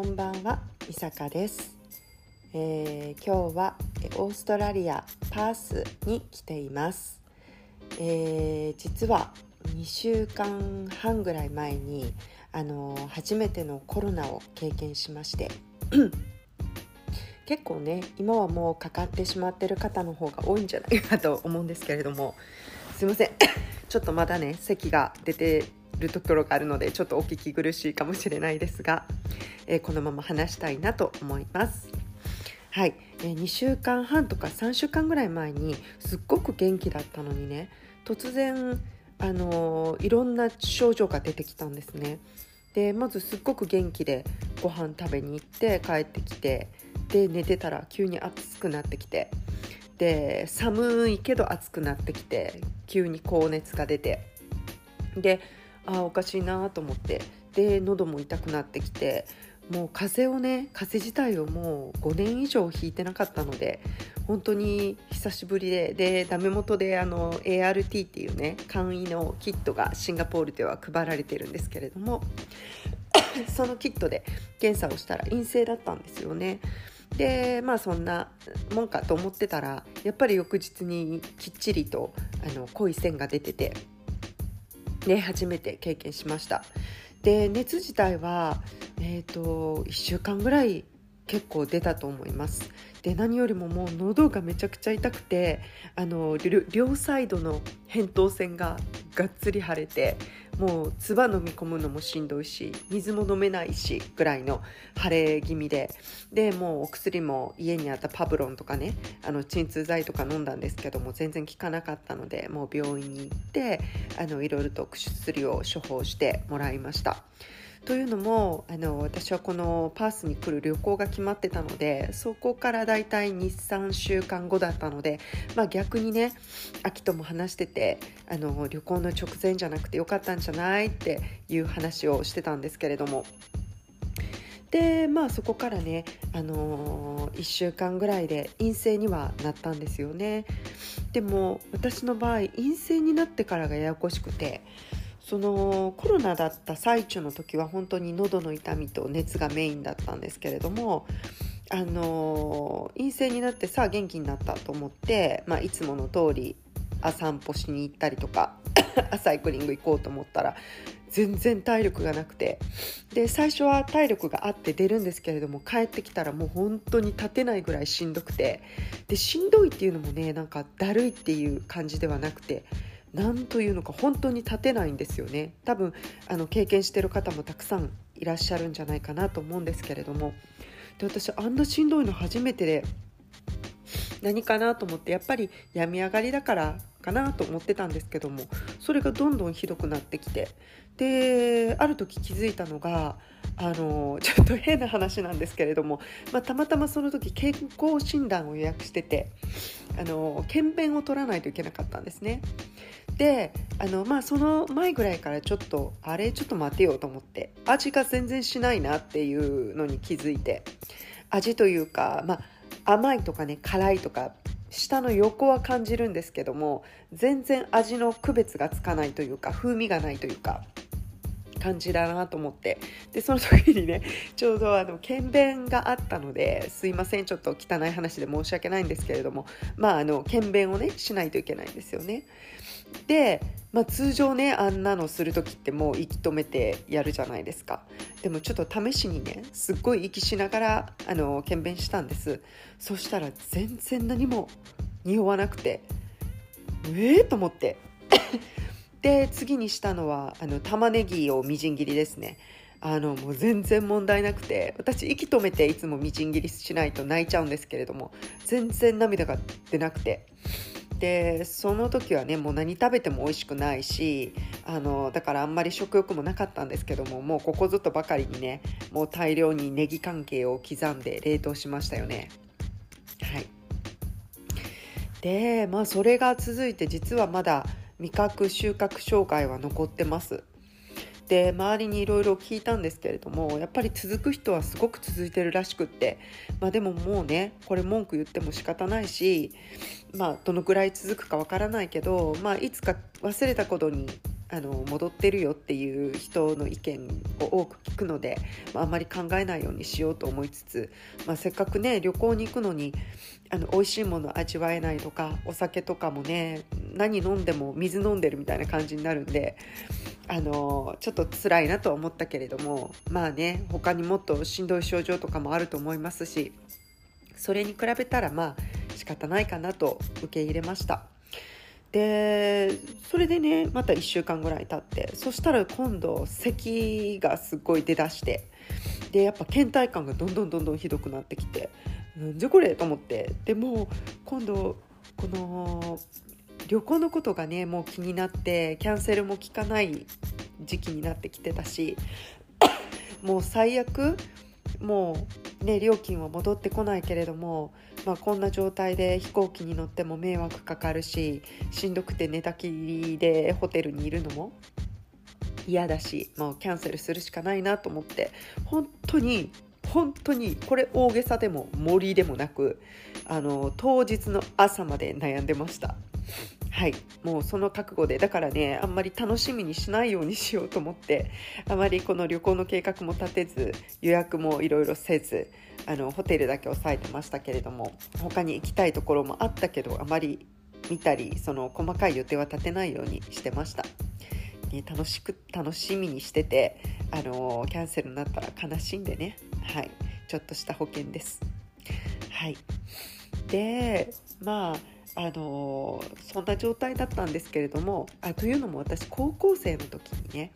こんばんは、みさかです、えー今日はオーストラリアパースに来ています、えー実は2週間半ぐらい前にあのー初めてのコロナを経験しまして 結構ね今はもうかかってしまってる方の方が多いんじゃないかと思うんですけれどもすいません。ちょっとまだね咳が出てるところがあるのでちょっとお聞き苦しいかもしれないですが、えーこのまま話したいなと思います。はい、えー2週間半とか3週間ぐらい前にすっごく元気だったのにね突然、あのーいろんな症状が出てきたんですね。でまずすっごく元気でご飯食べに行って帰ってきてで寝てたら急に暑くなってきてで寒いけど暑くなってきて急に高熱が出てであおかしいなと思ってで喉も痛くなってきてもう風邪をね風邪自体をもう5年以上ひいてなかったので本当に久しぶりででダメ元であの ART っていうね簡易のキットがシンガポールでは配られてるんですけれども そのキットで検査をしたら陰性だったんですよね。でまあそんなもんかと思ってたらやっぱり翌日にきっちりとあの濃い線が出ててね初めて経験しました。で熱自体はえっ、と1週間ぐらい結構出たと思いますで何よりももう喉がめちゃくちゃ痛くてあの両サイドの扁桃腺ががっつり腫れてもう唾飲み込むのもしんどいし水も飲めないしぐらいの腫れ気味ででもうお薬も家にあったパブロンとかねあの鎮痛剤とか飲んだんですけども全然効かなかったのでもう病院に行ってあのいろいろと薬を処方してもらいました。というのもあの私はこのパースに来る旅行が決まってたのでそこからだいたい23週間後だったので、まあ、逆にね秋とも話しててあの旅行の直前じゃなくてよかったんじゃないっていう話をしてたんですけれども。でまあそこからね、あの1週間ぐらいで陰性にはなったんですよね。でも私の場合陰性になってからがややこしくてそのコロナだった最中の時は本当に喉の痛みと熱がメインだったんですけれどもあの陰性になってさあ元気になったと思って、まあ、いつもの通りあ散歩しに行ったりとか サイクリング行こうと思ったら全然体力がなくて。で最初は体力があって出るんですけれども帰ってきたらもう本当に立てないぐらいしんどくて。でしんどいっていうのもねなんかだるいっていう感じではなくてなんというのか本当に立てないんですよね。多分あの経験してる方もたくさんいらっしゃるんじゃないかなと思うんですけれども。で私あんなしんどいの初めてで何かなと思ってやっぱり病み上がりだからかなと思ってたんですけどもそれがどんどんひどくなってきてである時気づいたのがあの ちょっと変な話なんですけれども、まあ、たまたまその時健康診断を予約しててあの検便を取らないといけなかったんですね。であの、まあ、その前ぐらいからちょっとあれちょっと待てよと思って味が全然しないなっていうのに気づいて味というか、まあ、甘いとかね辛いとか下の横は感じるんですけども全然味の区別がつかないというか風味がないというか感じだなと思ってでその時にね ちょうどあの検便があったのですいませんちょっと汚い話で申し訳ないんですけれどもまああの検便をねしないといけないんですよね。で、まあ、通常ねあんなのする時ってもう息止めてやるじゃないですか。でもちょっと試しにねすっごい息しながらあの検便したんです。そしたら全然何も匂わなくてええー、と思って。で次にしたのはあの玉ねぎをみじん切りですね。あのもう全然問題なくて私息止めていつもみじん切りしないと泣いちゃうんですけれども全然涙が出なくて。でその時はねもう何食べても美味しくないしあのだからあんまり食欲もなかったんですけどももうここぞとばかりにねもう大量にネギ関係を刻んで冷凍しましたよね。はい。でまあそれが続いて実はまだ味覚収穫障害は残ってます。で周りにいろいろ聞いたんですけれどもやっぱり続く人はすごく続いてるらしくってまあでももうねこれ文句言っても仕方ないしまあどのぐらい続くかわからないけどまあいつか忘れたことにあの戻ってるよっていう人の意見を多く聞くので、まあ、あまり考えないようにしようと思いつつ、まあ、せっかくね旅行に行くのにあの美味しいもの味わえないとかお酒とかもね何飲んでも水飲んでるみたいな感じになるんであのちょっと辛いなとは思ったけれどもまあね他にもっとしんどい症状とかもあると思いますしそれに比べたらまあ仕方ないかなと受け入れました。でそれでねまた1週間ぐらい経ってそしたら今度咳がすっごい出だしてでやっぱ倦怠感がどんどんどんどんひどくなってきてなんじゃこれと思ってでも今度この旅行のことがねもう気になってキャンセルも効かない時期になってきてたし もう最悪もうね料金は戻ってこないけれども、まあ、こんな状態で飛行機に乗っても迷惑かかるししんどくて寝たきりでホテルにいるのも嫌だしもうキャンセルするしかないなと思って本当に本当にこれ大げさでも森でもなくあの当日の朝まで悩んでました。はい。もうその覚悟で。だからねあんまり楽しみにしないようにしようと思ってあまりこの旅行の計画も立てず予約もいろいろせずあのホテルだけ抑えてましたけれども他に行きたいところもあったけどあまり見たりその細かい予定は立てないようにしてました。ね、楽しく楽しみにしてて、あのキャンセルになったら悲しんでね、はい、ちょっとした保険です。はい、でまああのそんな状態だったんですけれどもあというのも私高校生の時にね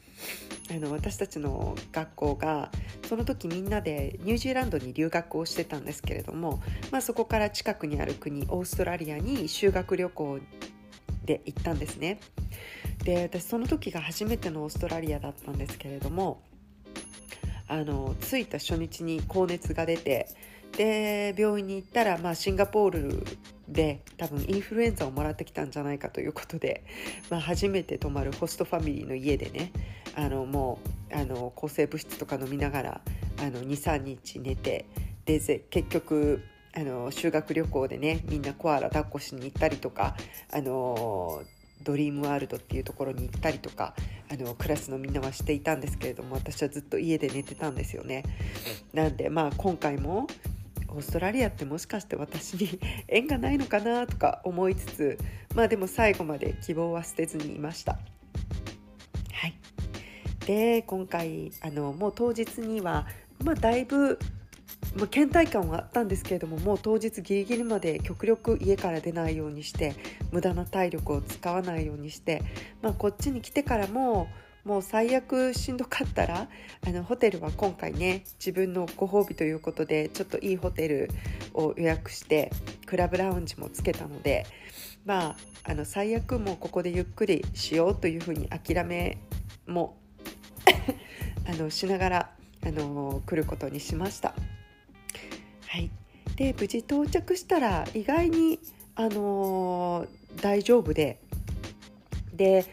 あの私たちの学校がその時みんなでニュージーランドに留学をしてたんですけれども、まあ、そこから近くにある国オーストラリアに修学旅行で行ったんですね。で私その時が初めてのオーストラリアだったんですけれどもあの着いた初日に高熱が出てで病院に行ったら、まあ、シンガポールで多分インフルエンザをもらってきたんじゃないかということで、まあ、初めて泊まるホストファミリーの家でねあのもうあの抗生物質とか飲みながら23日寝てで結局あの修学旅行でねみんなコアラ抱っこしに行ったりとかあのドリームワールドっていうところに行ったりとかあのクラスのみんなはしていたんですけれども私はずっと家で寝てたんですよね。なんでまあ今回もオーストラリアってもしかして私に 縁がないのかなとか思いつつまあでも最後まで希望は捨てずにいました。はい、で今回あのもう当日には、まあ、だいぶまあ、倦怠感はあったんですけれどももう当日ギリギリまで極力家から出ないようにして無駄な体力を使わないようにして、まあ、こっちに来てからももう最悪しんどかったらあのホテルは今回ね自分のご褒美ということでちょっといいホテルを予約してクラブラウンジもつけたのでまああの最悪もうここでゆっくりしようというふうに諦めも あのしながらあの来ることにしました。はい、で無事到着したら意外にあの大丈夫でで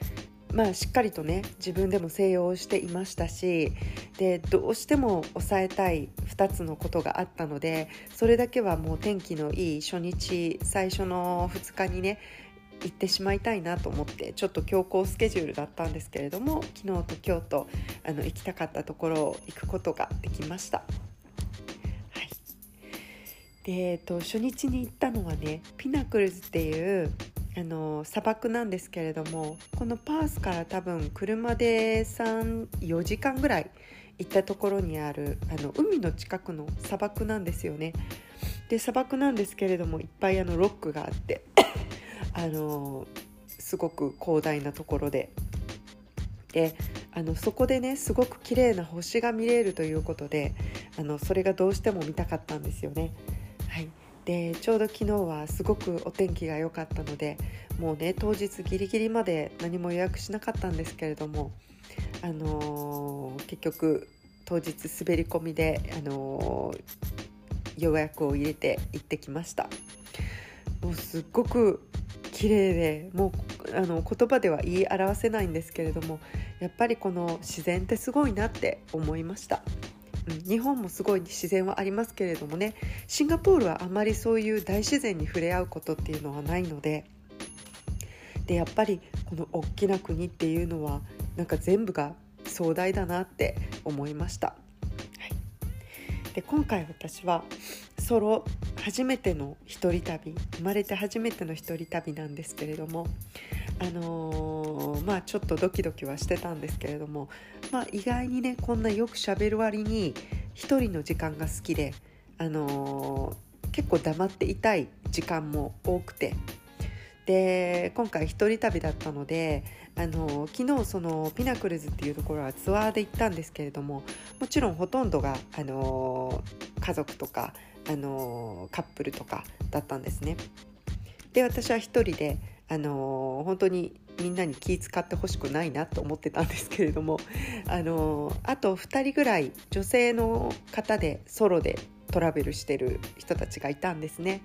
まあ、しっかりとね自分でも静養していましたしでどうしても抑えたい2つのことがあったのでそれだけはもう天気のいい初日最初の2日にね行ってしまいたいなと思ってちょっと強行スケジュールだったんですけれども昨日と今日とあの行きたかったところを行くことができました。でえっと、初日に行ったのはねピナクルズっていうあの砂漠なんですけれどもこのパースから多分車で34時間ぐらい行ったところにあるあの海の近くの砂漠なんですよね。で砂漠なんですけれどもいっぱいあのロックがあって あのすごく広大なところで。であのそこでねすごく綺麗な星が見れるということであのそれがどうしても見たかったんですよね。でちょうど昨日はすごくお天気が良かったのでもうね当日ギリギリまで何も予約しなかったんですけれども、あのー、結局当日滑り込みで、あのー、予約を入れて行ってきましたもうすっごく綺麗でもうあの言葉では言い表せないんですけれどもやっぱりこの自然ってすごいなって思いました。うん、日本もすごい自然はありますけれどもねシンガポールはあまりそういう大自然に触れ合うことっていうのはないのででやっぱりこの大きな国っていうのはなんか全部が壮大だなって思いました。はい、で今回私はソロ初めての一人旅生まれて初めての一人旅なんですけれどもあのー、まあちょっとドキドキはしてたんですけれども、まあ、意外にねこんなよくしゃべる割に一人の時間が好きで、あのー、結構黙っていたい時間も多くて。で今回一人旅だったのであの昨日そのピナクルズっていうところはツアーで行ったんですけれどももちろんほとんどがあの家族とかあのカップルとかだったんですね。で私は一人であの本当にみんなに気遣ってほしくないなと思ってたんですけれどもあのあと2人ぐらい女性の方でソロでトラベルしてる人たちがいたんですね。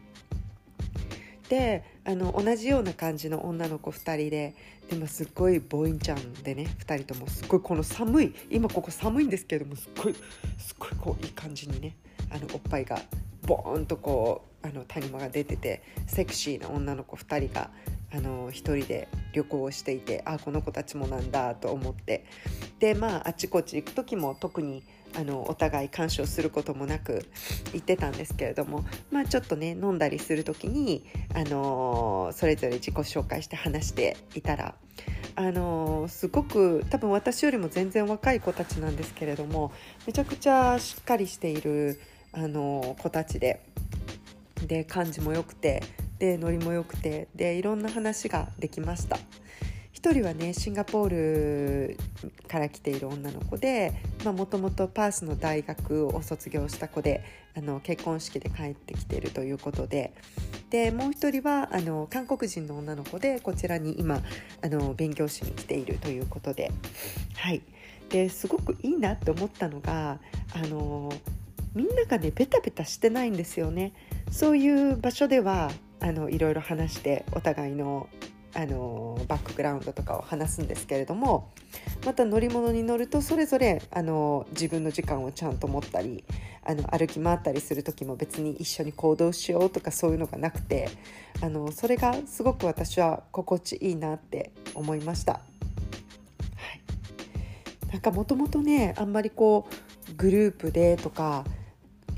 であの同じような感じの女の子2人ででもすっごいボインちゃんでね2人ともすっごいこの寒い今ここ寒いんですけれどもすっごいすっごいこういい感じにねあのおっぱいがボーンとこうあの谷間が出ててセクシーな女の子2人があの1人で旅行をしていてあこの子たちもなんだと思って。でまああちこち行く時も特にあのお互い干渉することもなく行ってたんですけれども、まあ、ちょっとね飲んだりする時に、あのそれぞれ自己紹介して話していたら、あのすごく多分私よりも全然若い子たちなんですけれどもめちゃくちゃしっかりしている、あの子たちで。で感じも良くてでノリも良くてでいろんな話ができました。1人はねシンガポールから来ている女の子でもともとパースの大学を卒業した子であの結婚式で帰ってきているということで。でもう1人はあの韓国人の女の子でこちらに今あの勉強しに来ているということで,、はい、ですごくいいなって思ったのがあのみんながねベタベタしてないんですよね。そういう場所ではあのいろいろ話してお互いのあのバックグラウンドとかを話すんですけれどもまた乗り物に乗るとそれぞれあの自分の時間をちゃんと持ったりあの歩き回ったりする時も別に一緒に行動しようとかそういうのがなくてあのそれがすごく私は心地いいなって思いました。はい、なんかもともとねあんまりこうグループでとか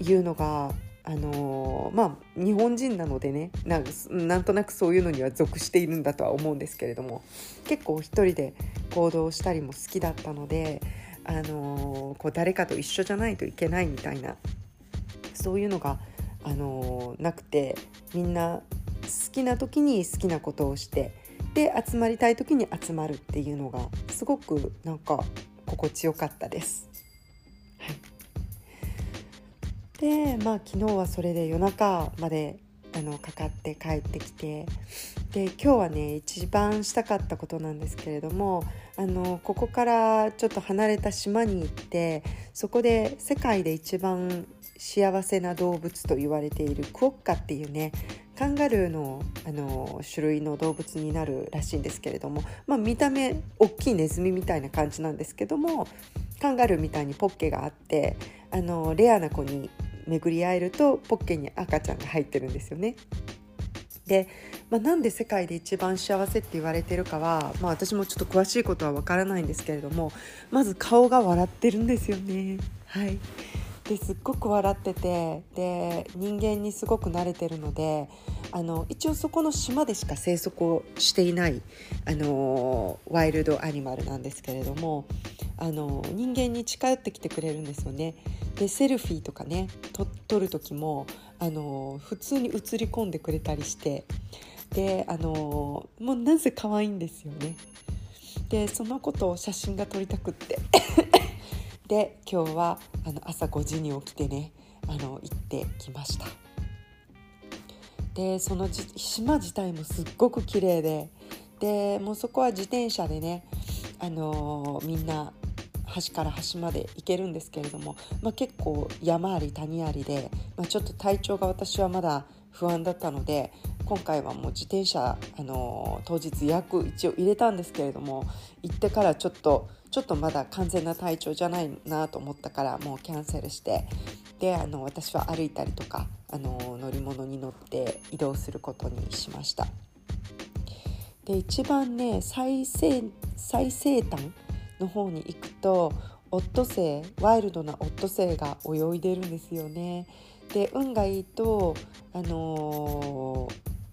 いうのがあのー、まあ日本人なのでねなんとなくそういうのには属しているんだとは思うんですけれども結構一人で行動したりも好きだったので、あのー、こう誰かと一緒じゃないといけないみたいなそういうのが、あのー、なくてみんな好きな時に好きなことをしてで集まりたい時に集まるっていうのがすごくなんか心地よかったです。でまあ昨日はそれで夜中まであのかかって帰ってきてで今日はね一番したかったことなんですけれどもあのここからちょっと離れた島に行ってそこで世界で一番幸せな動物と言われているクオッカっていうねカンガルーのあの種類の動物になるらしいんですけれども、まあ、見た目大きいネズミみたいな感じなんですけどもカンガルーみたいにポッケがあってあのレアな子に巡り合えるとポッケに赤ちゃんが入ってるんですよね。で、まあ、なんで世界で一番幸せって言われてるかは、まあ、私もちょっと詳しいことはわからないんですけれどもまず顔が笑ってるんですよね。はいですっごく笑っててで人間にすごく慣れてるのであの一応そこの島でしか生息をしていないあのワイルドアニマルなんですけれどもあの人間に近寄ってきてくれるんですよね。でセルフィーとかね撮る時もあの普通に映り込んでくれたりしてであのもうなぜ可愛いんですよね。でそのことを写真が撮りたくって で今日はあの朝5時に起きてねあの行ってきましたでその島自体もすっごく綺麗ででもうそこは自転車でねあのー、みんな端から端まで行けるんですけれども、まあ、結構山あり谷ありで、まあ、ちょっと体調が私はまだ不安だったので今回はもう自転車、あのー、当日約一応入れたんですけれども行ってからちょっとちょっとまだ完全な体調じゃないなと思ったからもうキャンセルしてであの私は歩いたりとかあの乗り物に乗って移動することにしました。で一番ね最西最西端の方に行くとオットセイワイルドなオットセイが泳いでるんですよね。で運がいいと、あの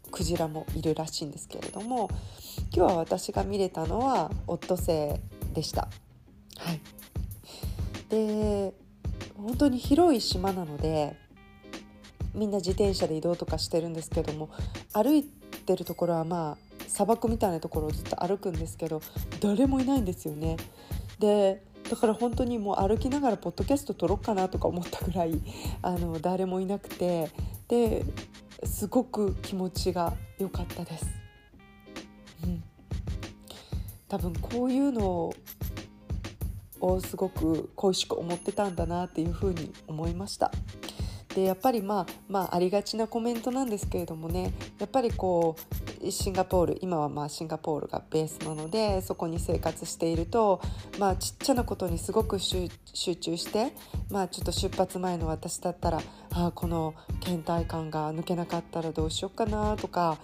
ー、クジラもいるらしいんですけれども今日は私が見れたのはオットセイでした。はい、で本当に広い島なのでみんな自転車で移動とかしてるんですけども歩いてるところはまあ砂漠みたいなところをずっと歩くんですけど誰もいないんですよね。でだから本当にもう歩きながらポッドキャスト撮ろうかなとか思ったぐらいあの誰もいなくてですごく気持ちが良かったです。うん、多分こういうのをすごく恋しく思ってたんだなっていうふうに思いました。でやっぱりまあまあありがちなコメントなんですけれどもねやっぱりこうシンガポール今はまあシンガポールがベースなのでそこに生活していると、まあ、ちっちゃなことにすごく集中して、まあ、ちょっと出発前の私だったらあこの倦怠感が抜けなかったらどうしようかなとか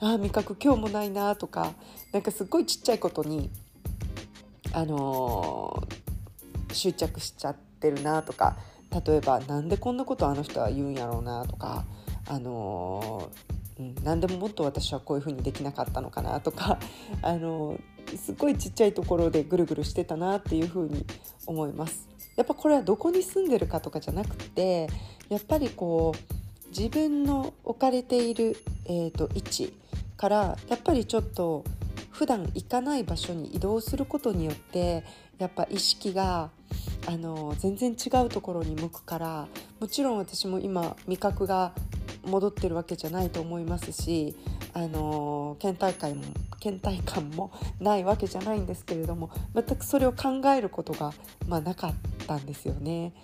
あ味覚今日もないなとかなんかすっごいちっちゃいことに、あのー、執着しちゃってるなとか例えば何でこんなことあの人は言うんやろうなとか、あのー、うん、何でももっと私はこういうふうにできなかったのかなとか、あのー、すごいちっちゃいところでぐるぐるしてたなっていうふうに思います。やっぱこれはどこに住んでるかとかじゃなくてやっぱりこう自分の置かれている、えーと、位置からやっぱりちょっと普段行かない場所に移動することによってやっぱ意識があの全然違うところに向くからもちろん私も今味覚が戻ってるわけじゃないと思いますしあの倦怠感も倦怠感もないわけじゃないんですけれども全くそれを考えることが、まあ、なかったんですよね。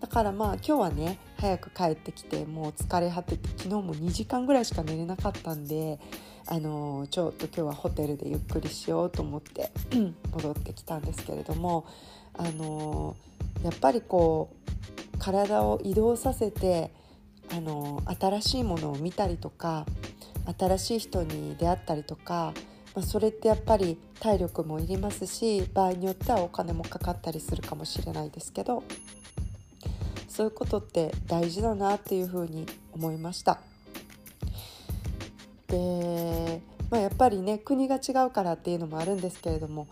だからまあ今日はね早く帰ってきてもう疲れ果てて昨日も2時間ぐらいしか寝れなかったんであのちょっと今日はホテルでゆっくりしようと思って 戻ってきたんですけれどもあのやっぱりこう体を移動させてあの新しいものを見たりとか新しい人に出会ったりとか、まあ、それってやっぱり体力もいりますし場合によってはお金もかかったりするかもしれないですけどそういうことって大事だなっていうふうに思いました。で、まあ、やっぱりね国が違うからっていうのもあるんですけれども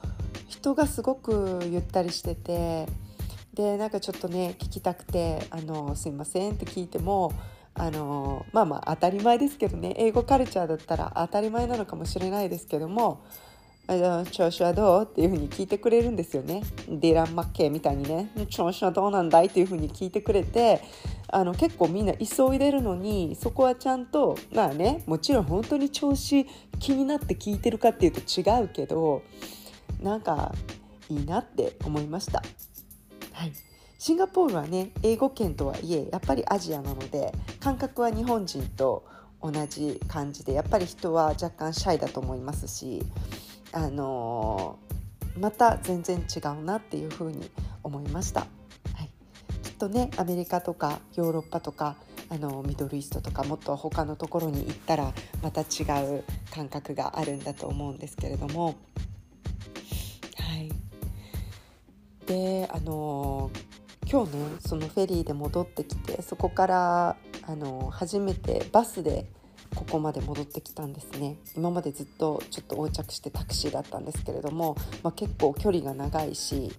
人がすごくゆったりしててでなんかちょっとね聞きたくて「あのすいません」って聞いてもあのまあまあ当たり前ですけどね英語カルチャーだったら当たり前なのかもしれないですけども調子はどうっていうふうに聞いてくれるんですよね。ディラン・マッケイみたいにね調子はどうなんだいっていうふうに聞いてくれてあの結構みんな急いでるのにそこはちゃんとまあねもちろん本当に調子気になって聞いてるかっていうと違うけどなんかいいなって思いました。はい、シンガポールはね英語圏とはいえやっぱりアジアなので感覚は日本人と同じ感じでやっぱり人は若干シャイだと思いますし、あのー、また全然違うなっていうふうに思いました。はい、きっとねアメリカとかヨーロッパとかあのミドルイーストとかもっと他のところに行ったらまた違う感覚があるんだと思うんですけれどもであの今日ねそのフェリーで戻ってきてそこからあの初めてバスでここまで戻ってきたんですね。今までずっとちょっと横着してタクシーだったんですけれども、まあ、結構距離が長いし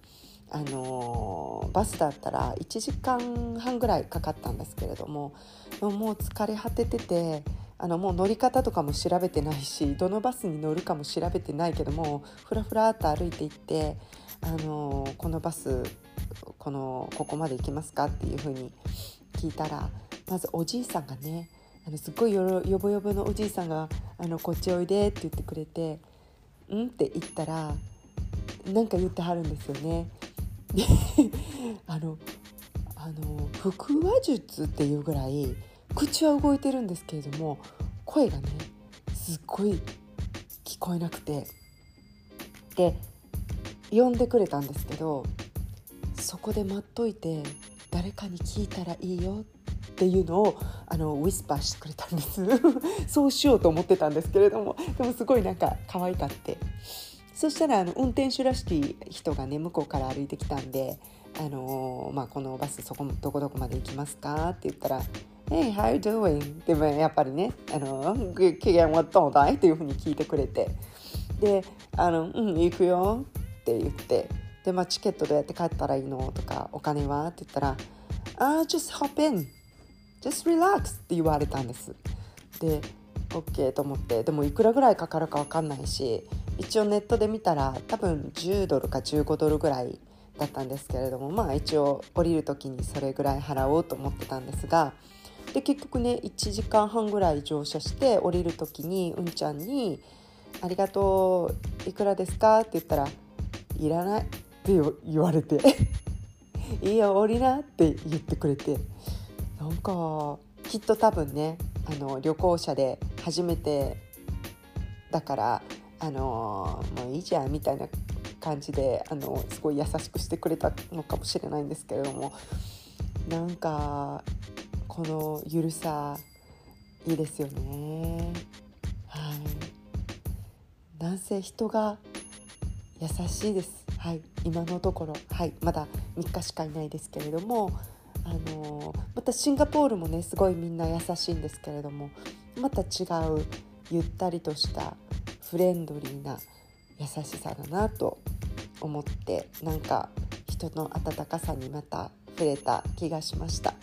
あのバスだったら1時間半ぐらいかかったんですけれどももう疲れ果てててあのもう乗り方とかも調べてないしどのバスに乗るかも調べてないけどもふらふらっと歩いていってあのこのバスこのここまで行きますかっていうふうに聞いたらまずおじいさんがねあのすっごいよよぼよぼのおじいさんがあの「こっちおいで」って言ってくれて「ん?」って言ったらなんか言ってはるんですよね。で あのあの腹話術っていうぐらい口は動いてるんですけれども声がねすっごい聞こえなくてで呼んでくれたんですけどそこで待っといて誰かに聞いたらいいよっていうのをあのウィスパーしてくれたんです そうしようと思ってたんですけれどもでもすごいなんか可愛かってそしたらあの運転手らしき人がね向こうから歩いてきたんで「あのー、まあ、このバスそこどこどこまで行きますか?」って言ったら「Hey, how you doing?」でもやっぱりね「あの機嫌はどうだい?」っていうふうに聞いてくれてで「あのうん行くよ」って言ってで、まあ、チケットどうやって帰ったらいいのとかお金はって言ったら「ああ just hop in. Just relax」って言われたんです。で OK と思って。でもいくらぐらいかかるか分かんないし一応ネットで見たら多分10ドルか15ドルぐらいだったんですけれどもまあ一応降りる時にそれぐらい払おうと思ってたんですがで結局ね1時間半ぐらい乗車して降りる時にうんちゃんに「ありがとう。いくらですか?」って言ったら「いらない」って言われて「いいよ降りな」って言ってくれてなんかきっと多分ねあの旅行者で初めてだからあのもういいじゃんみたいな感じであのすごい優しくしてくれたのかもしれないんですけれどもなんかこのゆるさいいですよね。はい、なんせ人が優しいです。はい、今のところ、はい、まだ3日しかいないですけれどもあのまたシンガポールもねすごいみんな優しいんですけれどもまた違うゆったりとしたフレンドリーな優しさだなと思ってなんか人の温かさにまた触れた気がしました。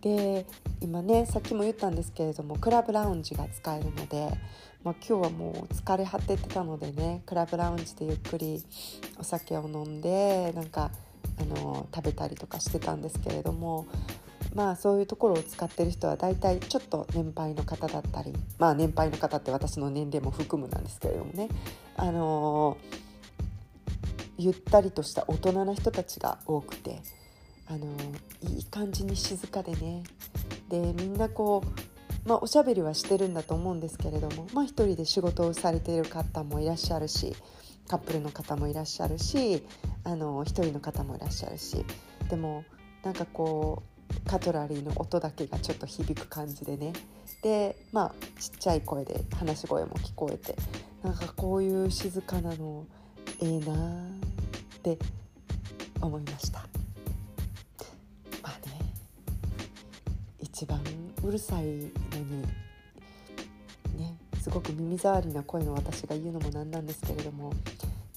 で今ねさっきも言ったんですけれどもクラブラウンジが使えるので、まあ、今日はもう疲れ果ててたのでねクラブラウンジでゆっくりお酒を飲んでなんかあの食べたりとかしてたんですけれどもまあそういうところを使ってる人は大体ちょっと年配の方だったりまあ年配の方って私の年齢も含むなんですけれどもねあのゆったりとした大人な人たちが多くてあのいい感じに静かでね。でみんなこう、まあ、おしゃべりはしてるんだと思うんですけれども、まあ、一人で仕事をされている方もいらっしゃるしカップルの方もいらっしゃるしあの一人の方もいらっしゃるし。でもなんかこうカトラリーの音だけがちょっと響く感じでね。でまあちっちゃい声で話し声も聞こえてなんかこういう静かなのええなって思いました。一番うるさいのにねすごく耳障りな声の私が言うのもなんなんですけれども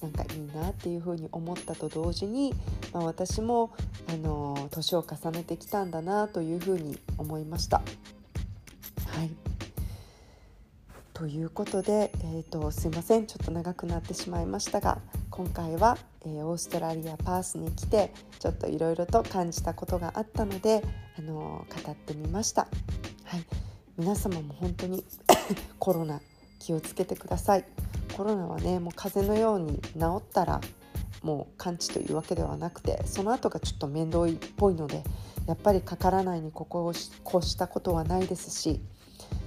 なんかいいなっていうふうに思ったと同時に、まあ、私もあの年を重ねてきたんだなというふうに思いました。はいということで、えーと、すいませんちょっと長くなってしまいましたが今回は、えー、オーストラリア・パースに来てちょっといろいろと感じたことがあったので、あの語ってみました。はい、皆様も本当に コロナ気をつけてください。コロナはねもう風邪のように治ったらもう完治というわけではなくてその後がちょっと面倒いっぽいのでやっぱりかからないにここをこしたことはないですし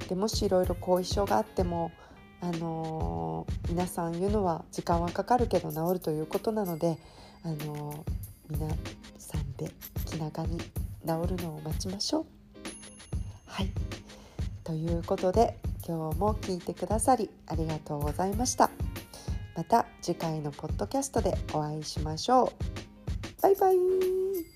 でもしいろいろ後遺症があっても、あのー、皆さん言うのは時間はかかるけど治るということなので、あのー、皆さんで気長に治るのを待ちましょう。はい。ということで今日も聞いてくださりありがとうございました。また次回のポッドキャストでお会いしましょう。バイバイ。